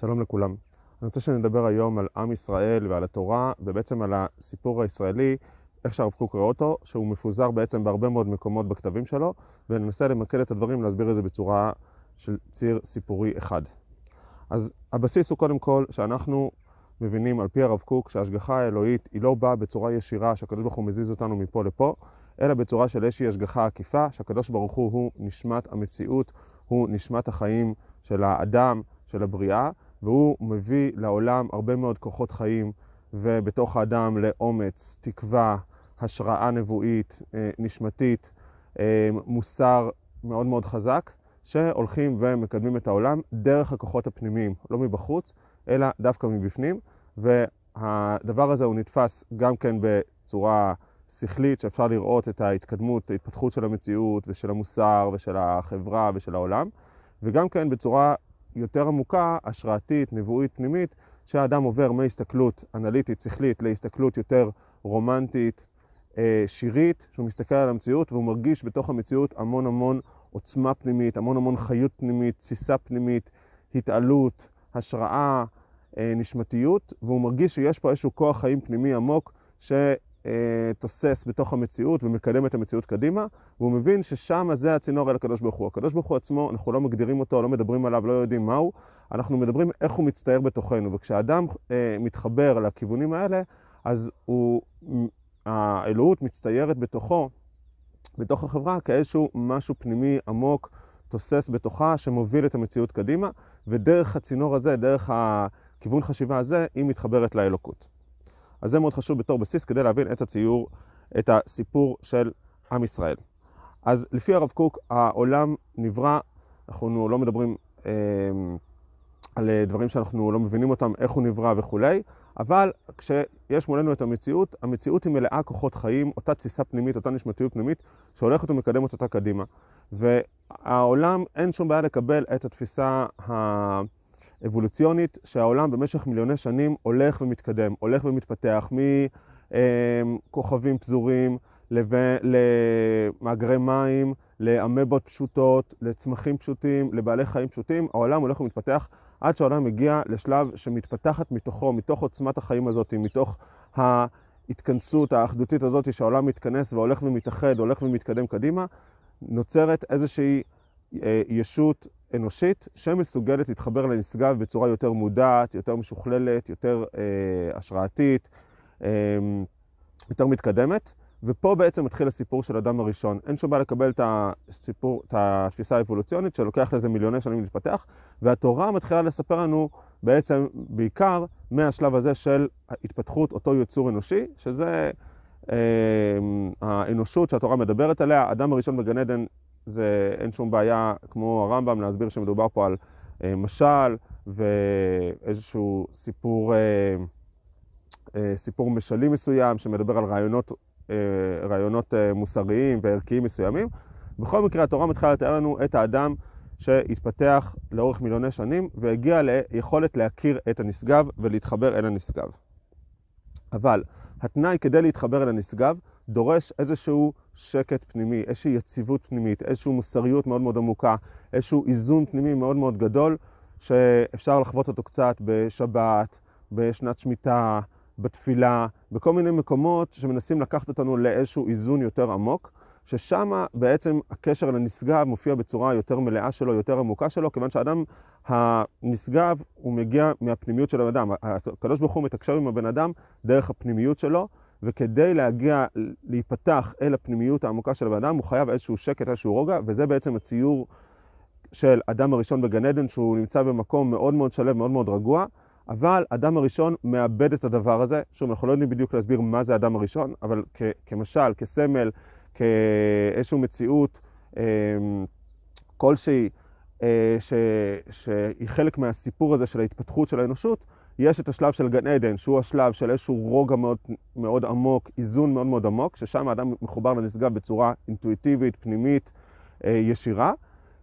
שלום לכולם. אני רוצה שנדבר היום על עם ישראל ועל התורה, ובעצם על הסיפור הישראלי, איך שהרב קוק רואה אותו, שהוא מפוזר בעצם בהרבה מאוד מקומות בכתבים שלו, וננסה למקד את הדברים, להסביר את זה בצורה של ציר סיפורי אחד. אז הבסיס הוא קודם כל שאנחנו מבינים על פי הרב קוק שההשגחה האלוהית היא לא באה בצורה ישירה, שהקדוש ברוך הוא מזיז אותנו מפה לפה, אלא בצורה של איזושהי השגחה עקיפה, שהקדוש ברוך הוא הוא נשמת המציאות, הוא נשמת החיים של האדם, של הבריאה, והוא מביא לעולם הרבה מאוד כוחות חיים, ובתוך האדם לאומץ, תקווה, השראה נבואית, נשמתית, מוסר מאוד מאוד חזק, שהולכים ומקדמים את העולם דרך הכוחות הפנימיים, לא מבחוץ, אלא דווקא מבפנים, והדבר הזה הוא נתפס גם כן בצורה שכלית, שאפשר לראות את ההתקדמות, ההתפתחות של המציאות ושל המוסר ושל החברה ושל העולם, וגם כן בצורה יותר עמוקה, השראתית, נבואית, פנימית, שהאדם עובר מהסתכלות אנליטית, שכלית, להסתכלות יותר רומנטית, שירית, שהוא מסתכל על המציאות והוא מרגיש בתוך המציאות המון המון עוצמה פנימית, המון המון חיות פנימית, תסיסה פנימית, התעלות, השראה, נשמתיות, והוא מרגיש שיש פה איזשהו כוח חיים פנימי עמוק שתוסס בתוך המציאות ומקדם את המציאות קדימה, והוא מבין ששם זה הצינור אל הקדוש ברוך הוא. הקדוש ברוך הוא עצמו, אנחנו לא מגדירים אותו, לא מדברים עליו, לא יודעים מהו, אנחנו מדברים איך הוא מצטייר בתוכנו, וכשאדם מתחבר לכיוונים האלה, אז הוא, האלוהות מצטיירת בתוכו, בתוך החברה, כאיזשהו משהו פנימי עמוק, תוסס בתוכה, שמוביל את המציאות קדימה, ודרך הצינור הזה, דרך הכיוון חשיבה הזה, היא מתחברת לאלוקות. אז זה מאוד חשוב בתור בסיס כדי להבין את הציור, את הסיפור של עם ישראל. אז לפי הרב קוק, העולם נברא, אנחנו לא מדברים אה, על דברים שאנחנו לא מבינים אותם, איך הוא נברא וכולי, אבל כשיש מולנו את המציאות, המציאות היא מלאה כוחות חיים, אותה תסיסה פנימית, אותה נשמתיות פנימית, שהולכת ומקדמת אותה קדימה. והעולם, אין שום בעיה לקבל את התפיסה האבולוציונית, שהעולם במשך מיליוני שנים הולך ומתקדם, הולך ומתפתח, מכוכבים פזורים, למאגרי מים, לאמבות פשוטות, לצמחים פשוטים, לבעלי חיים פשוטים, העולם הולך ומתפתח עד שהעולם מגיע לשלב שמתפתחת מתוכו, מתוך עוצמת החיים הזאת, מתוך ההתכנסות האחדותית הזאת שהעולם מתכנס והולך ומתאחד, הולך ומתקדם קדימה, נוצרת איזושהי ישות אנושית שמסוגלת להתחבר לנשגב בצורה יותר מודעת, יותר משוכללת, יותר אה, השראתית, אה, יותר מתקדמת. ופה בעצם מתחיל הסיפור של אדם הראשון. אין שום בעיה לקבל את הסיפור, את התפיסה האבולוציונית שלוקח לזה מיליוני שנים להתפתח, והתורה מתחילה לספר לנו בעצם בעיקר מהשלב הזה של התפתחות אותו יצור אנושי, שזה אה, האנושות שהתורה מדברת עליה. אדם הראשון בגן עדן, זה אין שום בעיה, כמו הרמב"ם, להסביר שמדובר פה על אה, משל ואיזשהו סיפור, אה, אה, סיפור משלי מסוים שמדבר על רעיונות רעיונות מוסריים וערכיים מסוימים. בכל מקרה, התורה מתחילה לתאר לנו את האדם שהתפתח לאורך מיליוני שנים והגיע ליכולת להכיר את הנשגב ולהתחבר אל הנשגב. אבל התנאי כדי להתחבר אל הנשגב דורש איזשהו שקט פנימי, איזושהי יציבות פנימית, איזושהי מוסריות מאוד מאוד עמוקה, איזשהו איזון פנימי מאוד מאוד גדול שאפשר לחוות אותו קצת בשבת, בשנת שמיטה, בתפילה, בכל מיני מקומות שמנסים לקחת אותנו לאיזשהו איזון יותר עמוק, ששם בעצם הקשר לנשגב מופיע בצורה יותר מלאה שלו, יותר עמוקה שלו, כיוון שהאדם הנשגב הוא מגיע מהפנימיות של הבן אדם. הקדוש ברוך הוא מתקשר עם הבן אדם דרך הפנימיות שלו, וכדי להגיע, להיפתח אל הפנימיות העמוקה של הבן אדם, הוא חייב איזשהו שקט, איזשהו רוגע, וזה בעצם הציור של אדם הראשון בגן עדן, שהוא נמצא במקום מאוד מאוד שלב, מאוד מאוד רגוע. אבל אדם הראשון מאבד את הדבר הזה. שוב, אנחנו לא יודעים בדיוק להסביר מה זה אדם הראשון, אבל כ- כמשל, כסמל, כאיזושהי מציאות אה, כלשהי, אה, ש- שהיא חלק מהסיפור הזה של ההתפתחות של האנושות, יש את השלב של גן עדן, שהוא השלב של איזשהו רוגע מאוד, מאוד עמוק, איזון מאוד מאוד עמוק, ששם האדם מחובר לנשגב בצורה אינטואיטיבית, פנימית, אה, ישירה.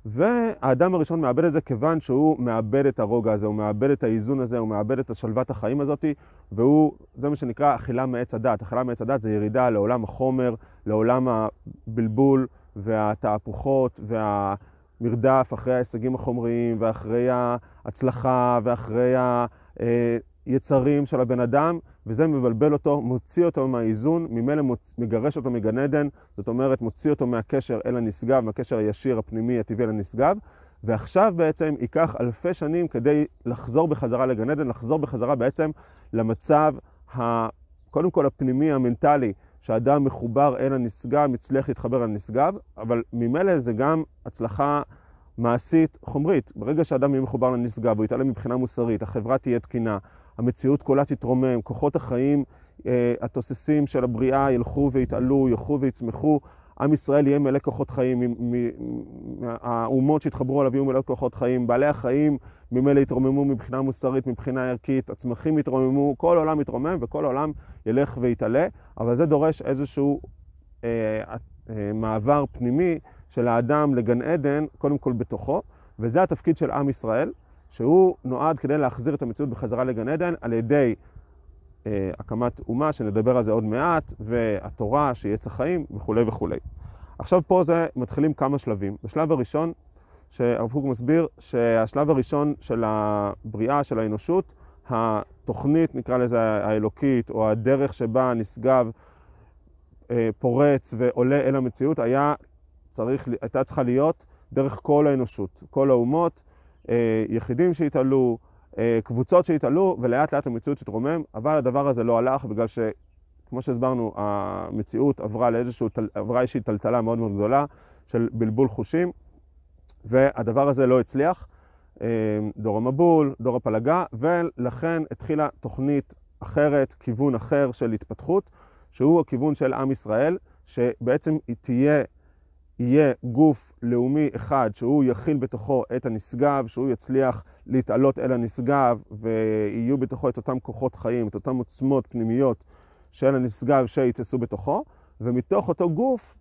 והאדם הראשון מאבד את זה כיוון שהוא מאבד את הרוגע הזה, הוא מאבד את האיזון הזה, הוא מאבד את השלוות החיים הזאת, והוא, זה מה שנקרא אכילה מעץ הדת. אכילה מעץ הדת זה ירידה לעולם החומר, לעולם הבלבול והתהפוכות וה... המרדף אחרי ההישגים החומריים ואחרי ההצלחה ואחרי היצרים של הבן אדם, וזה מבלבל אותו, מוציא אותו מהאיזון, ממילא. מגרש אותו מגן עדן, זאת אומרת מוציא אותו מהקשר אל הנשגב, מהקשר הישיר הפנימי הטבעי אל הנשגב, ועכשיו בעצם ייקח אלפי שנים כדי לחזור בחזרה לגן עדן, לחזור בחזרה בעצם למצב, ה... קודם כל הפנימי, המנטלי, שהאדם מחובר אל הנשגב, מצליח להתחבר אל הנשגב, אבל ממילא זה גם הצלחה מעשית חומרית. ברגע שאדם יהיה מחובר לנשגב, הוא יתעלם מבחינה מוסרית, החברה תהיה תקינה, המציאות כולה תתרומם, כוחות החיים אה, התוססים של הבריאה ילכו ויתעלו, ילכו ויצמחו, עם ישראל יהיה מלא כוחות חיים, האומות שהתחברו עליו יהיו מלא כוחות חיים, בעלי החיים ממילא יתרוממו מבחינה מוסרית, מבחינה ערכית, הצמחים יתרוממו, כל העולם יתרומם וכל העולם ילך ויתעלה, אבל זה דורש איזשהו אה, מעבר פנימי של האדם לגן עדן, קודם כל בתוכו, וזה התפקיד של עם ישראל, שהוא נועד כדי להחזיר את המציאות בחזרה לגן עדן על ידי אה, הקמת אומה, שנדבר על זה עוד מעט, והתורה שהיא עץ החיים וכולי וכולי. עכשיו פה זה מתחילים כמה שלבים. בשלב הראשון, שהרב קוק מסביר שהשלב הראשון של הבריאה של האנושות, התוכנית, נקרא לזה האלוקית, או הדרך שבה נשגב, אה, פורץ ועולה אל המציאות, היה צריך, הייתה צריכה להיות דרך כל האנושות, כל האומות, אה, יחידים שהתעלו, אה, קבוצות שהתעלו, ולאט לאט המציאות תתרומם, אבל הדבר הזה לא הלך בגלל שכמו שהסברנו, המציאות עברה לאיזשהו, עברה איזושהי טלטלה מאוד מאוד גדולה של בלבול חושים, והדבר הזה לא הצליח. אה, דור המבול, דור הפלגה, ולכן התחילה תוכנית אחרת, כיוון אחר של התפתחות, שהוא הכיוון של עם ישראל, שבעצם תהיה יהיה גוף לאומי אחד שהוא יכיל בתוכו את הנשגב, שהוא יצליח להתעלות אל הנשגב ויהיו בתוכו את אותם כוחות חיים, את אותן עוצמות פנימיות של הנשגב שיתעשו בתוכו, ומתוך אותו גוף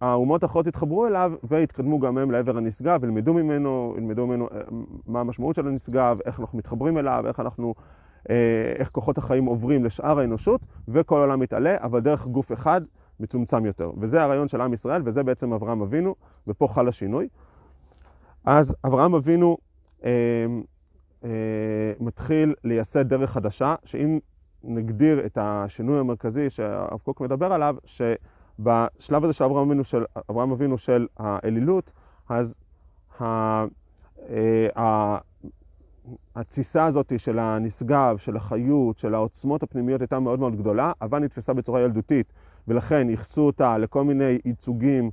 האומות האחרות יתחברו אליו ויתקדמו גם הם לעבר הנשגב, ילמדו ממנו, ילמדו ממנו אה, מה המשמעות של הנשגב, איך אנחנו מתחברים אליו, איך אנחנו, איך כוחות החיים עוברים לשאר האנושות, וכל העולם מתעלה, אבל דרך גוף אחד. מצומצם יותר. וזה הרעיון של עם ישראל, וזה בעצם אברהם אבינו, ופה חל השינוי. אז אברהם אבינו אה, אה, מתחיל לייסד דרך חדשה, שאם נגדיר את השינוי המרכזי שהרב קוק מדבר עליו, שבשלב הזה של אברהם אבינו של, אברהם אבינו של האלילות, אז ה, אה, התסיסה הזאת של הנשגב, של החיות, של העוצמות הפנימיות הייתה מאוד מאוד גדולה, אבל נתפסה בצורה ילדותית. ולכן ייחסו אותה לכל מיני ייצוגים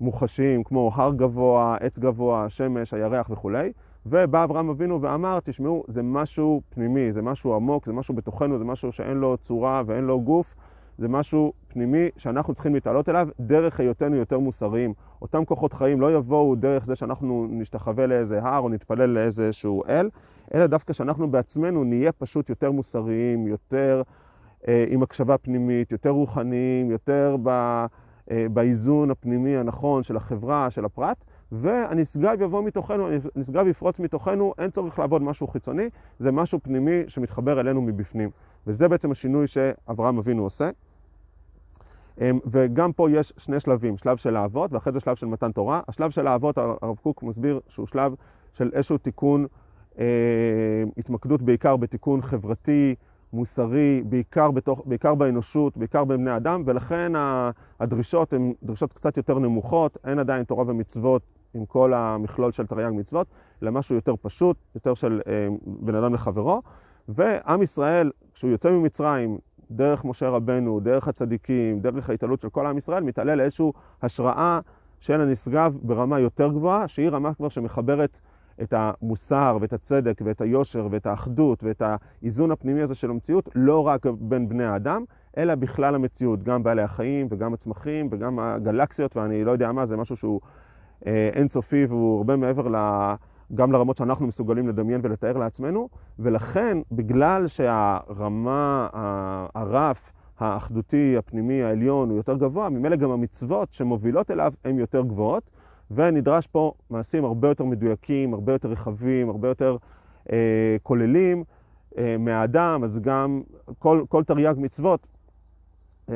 מוחשיים, כמו הר גבוה, עץ גבוה, שמש, הירח וכולי. ובא אברהם אבינו ואמר, תשמעו, זה משהו פנימי, זה משהו עמוק, זה משהו בתוכנו, זה משהו שאין לו צורה ואין לו גוף, זה משהו פנימי שאנחנו צריכים להתעלות אליו דרך היותנו יותר מוסריים. אותם כוחות חיים לא יבואו דרך זה שאנחנו נשתחווה לאיזה הר או נתפלל לאיזשהו אל, אלא דווקא שאנחנו בעצמנו נהיה פשוט יותר מוסריים, יותר אה, עם הקשבה פנימית, יותר רוחניים, יותר ב, אה, באיזון הפנימי הנכון של החברה, של הפרט, והנשגב יבוא מתוכנו, הנשגב יפרוץ מתוכנו, אין צורך לעבוד משהו חיצוני, זה משהו פנימי שמתחבר אלינו מבפנים. וזה בעצם השינוי שאברהם אבינו עושה. אמ, וגם פה יש שני שלבים, שלב של האבות ואחרי זה שלב של מתן תורה. השלב של האבות, הרב קוק מסביר שהוא שלב של איזשהו תיקון, אה, התמקדות בעיקר בתיקון חברתי, מוסרי, בעיקר, בתוך, בעיקר באנושות, בעיקר בבני אדם, ולכן הדרישות הן דרישות קצת יותר נמוכות, אין עדיין תורה ומצוות עם כל המכלול של תרי"ג מצוות, אלא משהו יותר פשוט, יותר של אה, בן אדם לחברו. ועם ישראל, כשהוא יוצא ממצרים, דרך משה רבנו, דרך הצדיקים, דרך ההתעלות של כל עם ישראל, מתעלה לאיזושהי השראה של הנשגב ברמה יותר גבוהה, שהיא רמה כבר שמחברת את המוסר ואת הצדק ואת היושר ואת האחדות ואת האיזון הפנימי הזה של המציאות, לא רק בין בני האדם, אלא בכלל המציאות, גם בעלי החיים וגם הצמחים וגם הגלקסיות, ואני לא יודע מה, זה משהו שהוא אה, אינסופי והוא הרבה מעבר ל... גם לרמות שאנחנו מסוגלים לדמיין ולתאר לעצמנו, ולכן, בגלל שהרמה, הרף האחדותי, הפנימי, העליון, הוא יותר גבוה, ממילא גם המצוות שמובילות אליו הן יותר גבוהות, ונדרש פה מעשים הרבה יותר מדויקים, הרבה יותר רחבים, הרבה יותר אה, כוללים אה, מהאדם, אז גם כל, כל תרי"ג מצוות אה,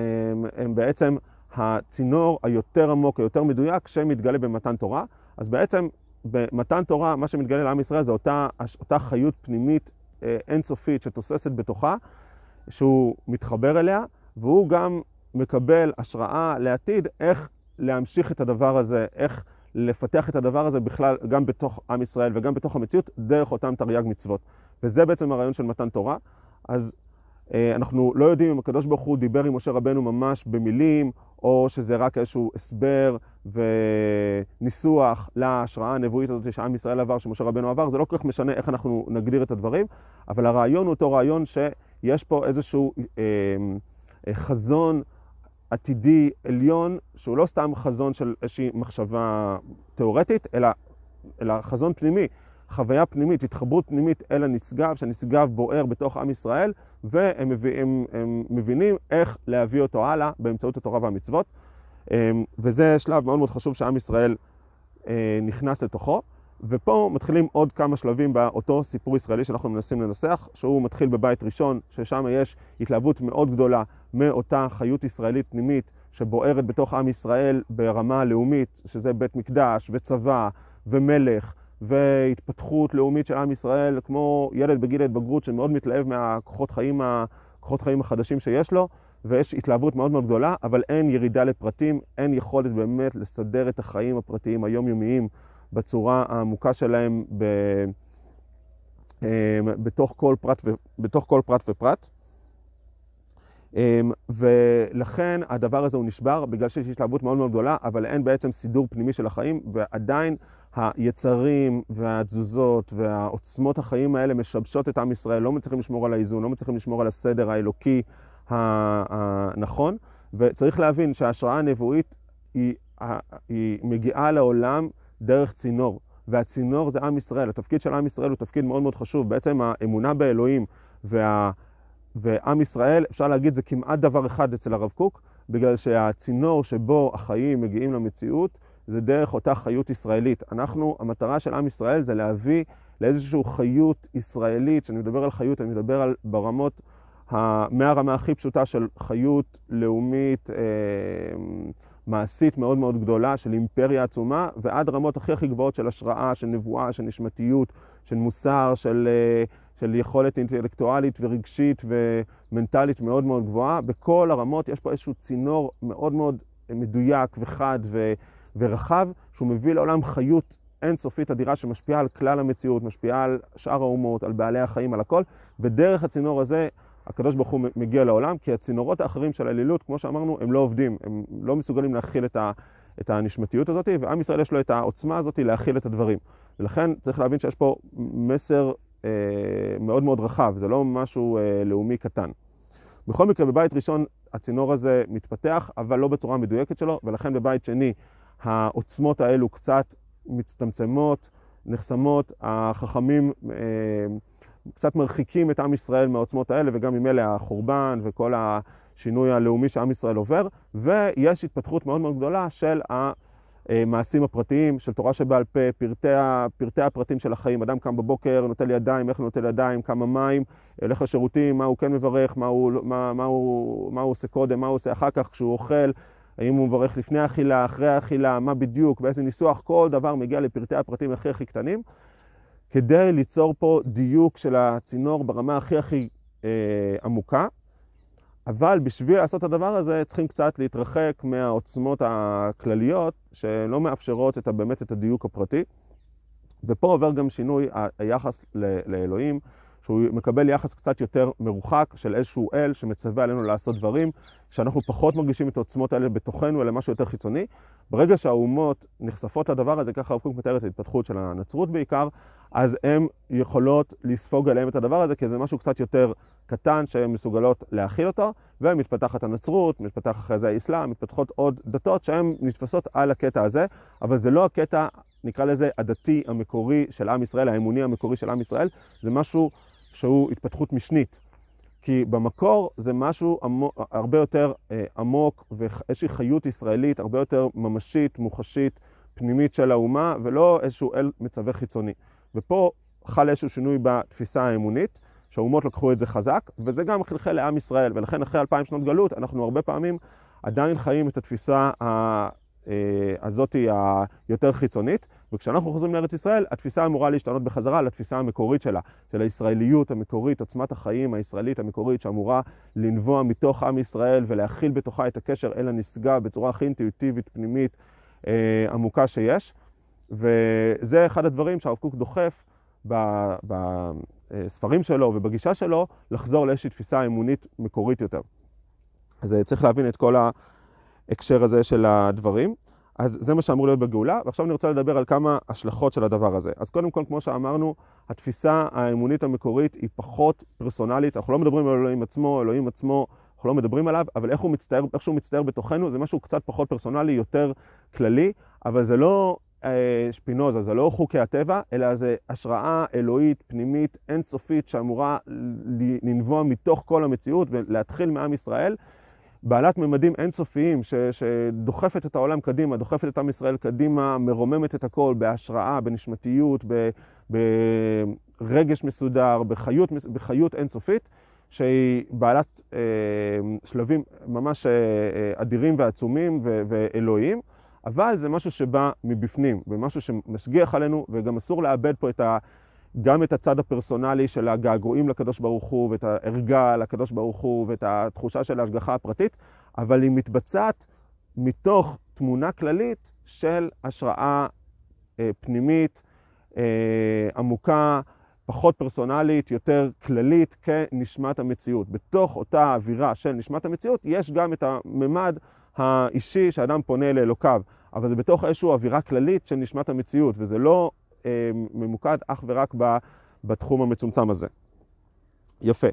הם בעצם הצינור היותר עמוק, היותר מדויק, שמתגלה במתן תורה. אז בעצם במתן תורה, מה שמתגלה לעם ישראל זה אותה, אותה חיות פנימית אה, אינסופית שתוססת בתוכה, שהוא מתחבר אליה, והוא גם מקבל השראה לעתיד איך להמשיך את הדבר הזה, איך לפתח את הדבר הזה בכלל גם בתוך עם ישראל וגם בתוך המציאות, דרך אותם תרי"ג מצוות. וזה בעצם הרעיון של מתן תורה. אז אה, אנחנו לא יודעים אם הקדוש ברוך הוא דיבר עם משה רבנו ממש במילים, או שזה רק איזשהו הסבר וניסוח להשראה הנבואית הזאת שעם ישראל עבר, שמשה רבנו עבר, זה לא כל כך משנה איך אנחנו נגדיר את הדברים, אבל הרעיון הוא אותו רעיון שיש פה איזשהו אה, אה, חזון עתידי עליון, שהוא לא סתם חזון של איזושהי מחשבה תיאורטית, אלא, אלא חזון פנימי. חוויה פנימית, התחברות פנימית אל הנשגב, שהנשגב בוער בתוך עם ישראל, והם מביאים, הם מבינים איך להביא אותו הלאה באמצעות התורה והמצוות. אמ, וזה שלב מאוד מאוד חשוב שעם ישראל אה, נכנס לתוכו. ופה מתחילים עוד כמה שלבים באותו סיפור ישראלי שאנחנו מנסים לנסח, שהוא מתחיל בבית ראשון, ששם יש התלהבות מאוד גדולה מאותה חיות ישראלית פנימית שבוערת בתוך עם ישראל ברמה לאומית, שזה בית מקדש וצבא ומלך והתפתחות לאומית של עם ישראל, כמו ילד בגיל ההתבגרות שמאוד מתלהב מהכוחות חיים, חיים החדשים שיש לו, ויש התלהבות מאוד מאוד גדולה, אבל אין ירידה לפרטים, אין יכולת באמת לסדר את החיים הפרטיים היומיומיים בצורה העמוקה שלהם ב... אה, בתוך כל פרט, ו... בתוך כל פרט ופרט. אה, ולכן הדבר הזה הוא נשבר בגלל שיש התלהבות מאוד מאוד גדולה, אבל אין בעצם סידור פנימי של החיים, ועדיין היצרים והתזוזות והעוצמות החיים האלה משבשות את עם ישראל, לא מצליחים לשמור על האיזון, לא מצליחים לשמור על הסדר האלוקי הנכון, וצריך להבין שההשראה הנבואית היא, היא מגיעה לעולם דרך צינור, והצינור זה עם ישראל. התפקיד של עם ישראל הוא תפקיד מאוד מאוד חשוב. בעצם האמונה באלוהים וה... ועם ישראל, אפשר להגיד, זה כמעט דבר אחד אצל הרב קוק, בגלל שהצינור שבו החיים מגיעים למציאות, זה דרך אותה חיות ישראלית. אנחנו, המטרה של עם ישראל זה להביא לאיזושהי חיות ישראלית, כשאני מדבר על חיות, אני מדבר על ברמות, מהרמה הכי פשוטה של חיות לאומית, אה, מעשית מאוד מאוד גדולה, של אימפריה עצומה, ועד רמות הכי הכי גבוהות של השראה, של נבואה, של נשמתיות, של מוסר, של, אה, של יכולת אינטלקטואלית ורגשית ומנטלית מאוד מאוד גבוהה. בכל הרמות יש פה איזשהו צינור מאוד מאוד מדויק וחד ו... ורחב, שהוא מביא לעולם חיות אינסופית אדירה שמשפיעה על כלל המציאות, משפיעה על שאר האומות, על בעלי החיים, על הכל, ודרך הצינור הזה הקדוש ברוך הוא מגיע לעולם, כי הצינורות האחרים של האלילות, כמו שאמרנו, הם לא עובדים, הם לא מסוגלים להכיל את, ה, את הנשמתיות הזאת, ועם ישראל יש לו את העוצמה הזאת להכיל את הדברים. ולכן צריך להבין שיש פה מסר אה, מאוד מאוד רחב, זה לא משהו אה, לאומי קטן. בכל מקרה, בבית ראשון הצינור הזה מתפתח, אבל לא בצורה מדויקת שלו, ולכן בבית שני העוצמות האלו קצת מצטמצמות, נחסמות, החכמים אה, קצת מרחיקים את עם ישראל מהעוצמות האלה, וגם ממילא החורבן וכל השינוי הלאומי שעם ישראל עובר, ויש התפתחות מאוד מאוד גדולה של המעשים הפרטיים, של תורה שבעל פה, פרטי, פרטי הפרטים של החיים. אדם קם בבוקר, נוטל ידיים, איך נוטל ידיים, כמה מים, הולך לשירותים, מה הוא כן מברך, מה הוא, מה, מה, הוא, מה הוא עושה קודם, מה הוא עושה אחר כך כשהוא אוכל. האם הוא מברך לפני האכילה, אחרי האכילה, מה בדיוק, באיזה ניסוח, כל דבר מגיע לפרטי הפרטים הכי הכי קטנים. כדי ליצור פה דיוק של הצינור ברמה הכי הכי אה, עמוקה, אבל בשביל לעשות את הדבר הזה צריכים קצת להתרחק מהעוצמות הכלליות שלא מאפשרות את, באמת את הדיוק הפרטי. ופה עובר גם שינוי היחס לאלוהים. שהוא מקבל יחס קצת יותר מרוחק של איזשהו אל שמצווה עלינו לעשות דברים, שאנחנו פחות מרגישים את העוצמות האלה בתוכנו, אלא משהו יותר חיצוני. ברגע שהאומות נחשפות לדבר הזה, ככה הרב קוק מתאר את ההתפתחות של הנצרות בעיקר, אז הן יכולות לספוג עליהם את הדבר הזה, כי זה משהו קצת יותר קטן שהן מסוגלות להכיל אותו, ומתפתחת הנצרות, מתפתח אחרי זה האסלאם, מתפתחות עוד דתות שהן נתפסות על הקטע הזה, אבל זה לא הקטע, נקרא לזה, הדתי המקורי של עם ישראל, האמוני המקורי של עם ישראל, זה משהו שהוא התפתחות משנית. כי במקור זה משהו עמוק, הרבה יותר אה, עמוק ואיזושהי חיות ישראלית הרבה יותר ממשית, מוחשית, פנימית של האומה, ולא איזשהו אל מצווה חיצוני. ופה חל איזשהו שינוי בתפיסה האמונית, שהאומות לקחו את זה חזק, וזה גם חלחל לעם ישראל, ולכן אחרי אלפיים שנות גלות אנחנו הרבה פעמים עדיין חיים את התפיסה הזאת היא היותר חיצונית, וכשאנחנו חוזרים לארץ ישראל, התפיסה אמורה להשתנות בחזרה לתפיסה המקורית שלה, של הישראליות המקורית, עוצמת החיים הישראלית המקורית, שאמורה לנבוע מתוך עם ישראל ולהכיל בתוכה את הקשר אל הנשגב בצורה הכי אינטואיטיבית, פנימית, עמוקה שיש. וזה אחד הדברים שהרב קוק דוחף בספרים שלו ובגישה שלו, לחזור לאיזושהי תפיסה אמונית מקורית יותר. אז צריך להבין את כל ההקשר הזה של הדברים. אז זה מה שאמור להיות בגאולה, ועכשיו אני רוצה לדבר על כמה השלכות של הדבר הזה. אז קודם כל, כמו שאמרנו, התפיסה האמונית המקורית היא פחות פרסונלית, אנחנו לא מדברים על אלוהים עצמו, אלוהים עצמו, אנחנו לא מדברים עליו, אבל איך הוא מצטער, איך שהוא מצטער בתוכנו, זה משהו קצת פחות פרסונלי, יותר כללי, אבל זה לא שפינוזה, זה לא חוקי הטבע, אלא זה השראה אלוהית, פנימית, אינסופית, שאמורה לנבוע מתוך כל המציאות ולהתחיל מעם ישראל, בעלת ממדים אינסופיים, ש, שדוחפת את העולם קדימה, דוחפת את עם ישראל קדימה, מרוממת את הכל בהשראה, בנשמתיות, ברגש מסודר, בחיות, בחיות אינסופית, שהיא בעלת אה, שלבים ממש אה, אדירים ועצומים ואלוהיים. אבל זה משהו שבא מבפנים, ומשהו שמשגיח עלינו, וגם אסור לאבד פה את ה... גם את הצד הפרסונלי של הגעגועים לקדוש ברוך הוא, ואת הערגה לקדוש ברוך הוא, ואת התחושה של ההשגחה הפרטית, אבל היא מתבצעת מתוך תמונה כללית של השראה אה, פנימית, אה, עמוקה, פחות פרסונלית, יותר כללית, כנשמת המציאות. בתוך אותה אווירה של נשמת המציאות, יש גם את הממד האישי שאדם פונה לאלוקיו, אבל זה בתוך איזושהי אווירה כללית של נשמת המציאות, וזה לא ממוקד אך ורק בתחום המצומצם הזה. יפה.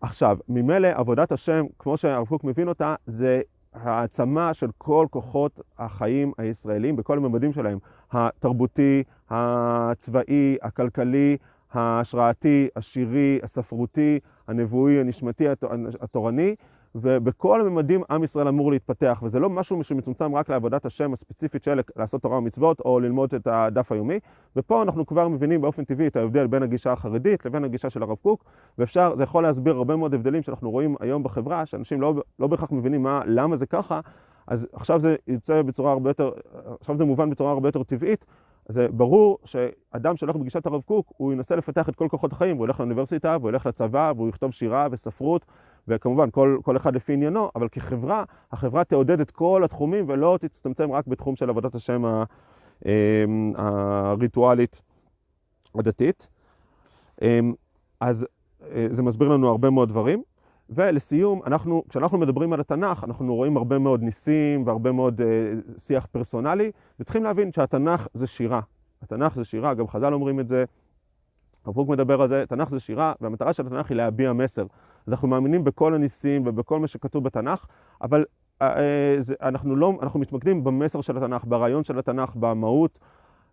עכשיו, ממילא עבודת השם, כמו שהרב קוק מבין אותה, זה העצמה של כל כוחות החיים הישראלים בכל הממדים שלהם, התרבותי, הצבאי, הכלכלי, ההשראתי, השירי, הספרותי, הנבואי, הנשמתי, התורני, ובכל הממדים עם ישראל אמור להתפתח, וזה לא משהו שמצומצם רק לעבודת השם הספציפית של לעשות תורה ומצוות או ללמוד את הדף היומי, ופה אנחנו כבר מבינים באופן טבעי את ההבדל בין הגישה החרדית לבין הגישה של הרב קוק, ואפשר, זה יכול להסביר הרבה מאוד הבדלים שאנחנו רואים היום בחברה, שאנשים לא, לא בהכרח מבינים מה, למה זה ככה, אז עכשיו זה יוצא בצורה הרבה יותר, עכשיו זה מובן בצורה הרבה יותר טבעית, זה ברור שאדם שהולך בגישת הרב קוק, הוא ינסה לפתח את כל כוחות החיים, הוא ילך לאוניברסיטה, והוא ילך לצבא, והוא יכתוב שירה וספרות, וכמובן כל, כל אחד לפי עניינו, אבל כחברה, החברה תעודד את כל התחומים ולא תצטמצם רק בתחום של עבודת השם אמ, הריטואלית הדתית. אמ, אז אה, זה מסביר לנו הרבה מאוד דברים. ולסיום, אנחנו, כשאנחנו מדברים על התנ"ך, אנחנו רואים הרבה מאוד ניסים והרבה מאוד uh, שיח פרסונלי, וצריכים להבין שהתנ"ך זה שירה. התנ"ך זה שירה, גם חז"ל אומרים את זה, הרב מדבר על זה, תנ"ך זה שירה, והמטרה של התנ"ך היא להביע מסר. אנחנו מאמינים בכל הניסים ובכל מה שכתוב בתנ"ך, אבל uh, זה, אנחנו, לא, אנחנו מתמקדים במסר של התנ"ך, ברעיון של התנ"ך, במהות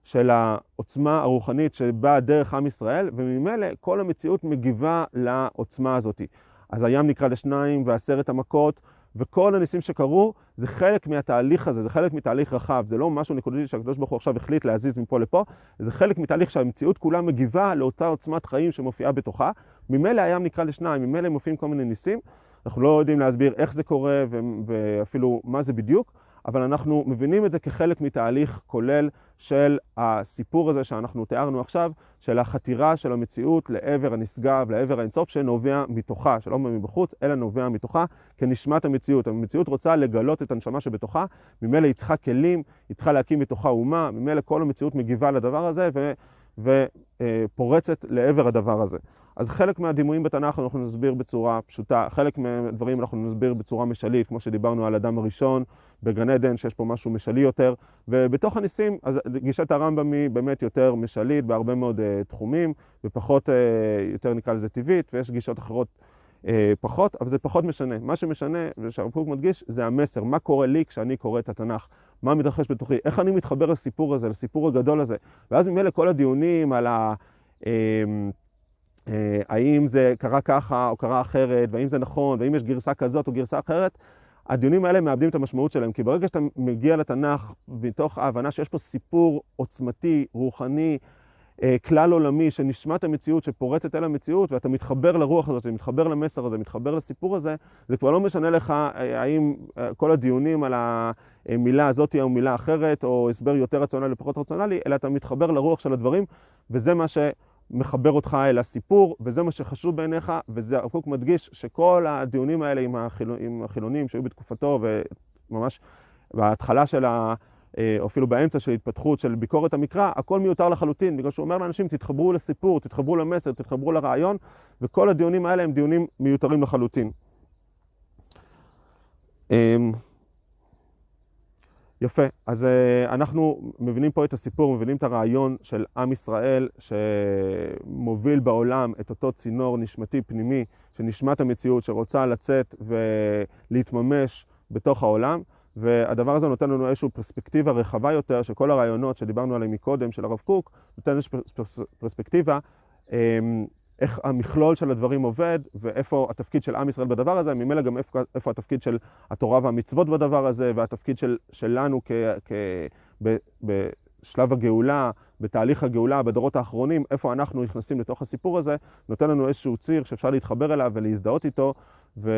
של העוצמה הרוחנית שבאה דרך עם ישראל, וממילא כל המציאות מגיבה לעוצמה הזאת. אז הים נקרא לשניים ועשרת המכות, וכל הניסים שקרו, זה חלק מהתהליך הזה, זה חלק מתהליך רחב, זה לא משהו נקודתי שהקדוש ברוך הוא עכשיו החליט להזיז מפה לפה, זה חלק מתהליך שהמציאות כולה מגיבה לאותה עוצמת חיים שמופיעה בתוכה. ממילא הים נקרא לשניים, ממילא מופיעים כל מיני ניסים. אנחנו לא יודעים להסביר איך זה קורה ואפילו מה זה בדיוק, אבל אנחנו מבינים את זה כחלק מתהליך כולל של הסיפור הזה שאנחנו תיארנו עכשיו, של החתירה של המציאות לעבר הנשגב, לעבר האינסוף, שנובע מתוכה, שלא מבחוץ, אלא נובע מתוכה כנשמת המציאות. המציאות רוצה לגלות את הנשמה שבתוכה, ממילא היא צריכה כלים, היא צריכה להקים מתוכה אומה, ממילא כל המציאות מגיבה לדבר הזה ופורצת לעבר הדבר הזה. אז חלק מהדימויים בתנ"ך אנחנו נסביר בצורה פשוטה, חלק מהדברים אנחנו נסביר בצורה משלית, כמו שדיברנו על אדם הראשון בגן עדן, שיש פה משהו משלי יותר, ובתוך הניסים, אז גישת הרמב"ם היא באמת יותר משלית בהרבה מאוד uh, תחומים, ופחות, uh, יותר נקרא לזה טבעית, ויש גישות אחרות פחות, אבל זה פחות משנה. מה שמשנה, ושהרב קוק מדגיש, זה המסר, מה קורה לי כשאני קורא את התנ"ך, מה מתרחש בתוכי, איך אני מתחבר לסיפור הזה, לסיפור הגדול הזה, ואז ממילא כל הדיונים על ה... Uh, אה, האם זה קרה ככה או קרה אחרת, והאם זה נכון, והאם יש גרסה כזאת או גרסה אחרת, הדיונים האלה מאבדים את המשמעות שלהם, כי ברגע שאתה מגיע לתנ"ך מתוך ההבנה שיש פה סיפור עוצמתי, רוחני, אה, כלל עולמי שנשמת המציאות, שפורצת אל המציאות, ואתה מתחבר לרוח הזאת, מתחבר למסר הזה, מתחבר לסיפור הזה, זה כבר לא משנה לך אה, האם אה, כל הדיונים על המילה הזאת או מילה אחרת, או הסבר יותר רציונלי או פחות רציונלי, אלא אתה מתחבר לרוח של הדברים, וזה מה שמחבר אותך אל הסיפור, וזה מה שחשוב בעיניך, וזה הרב קוק מדגיש שכל הדיונים האלה עם, החילונים, עם החילונים שהיו בתקופתו, וממש בהתחלה של ה... אה, או אפילו באמצע של התפתחות של ביקורת המקרא, הכל מיותר לחלוטין, בגלל שהוא אומר לאנשים, תתחברו לסיפור, תתחברו למסר, תתחברו לרעיון, וכל הדיונים האלה הם דיונים מיותרים לחלוטין. אמ, יפה, אז אה, אנחנו מבינים פה את הסיפור, מבינים את הרעיון של עם ישראל שמוביל בעולם את אותו צינור נשמתי פנימי של נשמת המציאות שרוצה לצאת ולהתממש בתוך העולם. והדבר הזה נותן לנו איזושהי פרספקטיבה רחבה יותר, שכל הרעיונות שדיברנו עליהם מקודם, של הרב קוק, נותן איזושהי פרספקטיבה, אמ, איך המכלול של הדברים עובד, ואיפה התפקיד של עם ישראל בדבר הזה, ממילא גם איפה, איפה התפקיד של התורה והמצוות בדבר הזה, והתפקיד של, שלנו כ, כ, ב, בשלב הגאולה, בתהליך הגאולה, בדורות האחרונים, איפה אנחנו נכנסים לתוך הסיפור הזה, נותן לנו איזשהו ציר שאפשר להתחבר אליו ולהזדהות איתו, ו...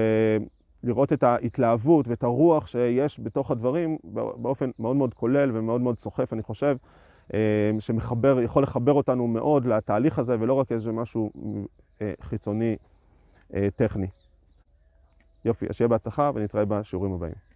לראות את ההתלהבות ואת הרוח שיש בתוך הדברים באופן מאוד מאוד כולל ומאוד מאוד סוחף, אני חושב, אה, שמחבר, יכול לחבר אותנו מאוד לתהליך הזה, ולא רק איזה משהו אה, חיצוני אה, טכני. יופי, אז שיהיה בהצלחה ונתראה בשיעורים הבאים.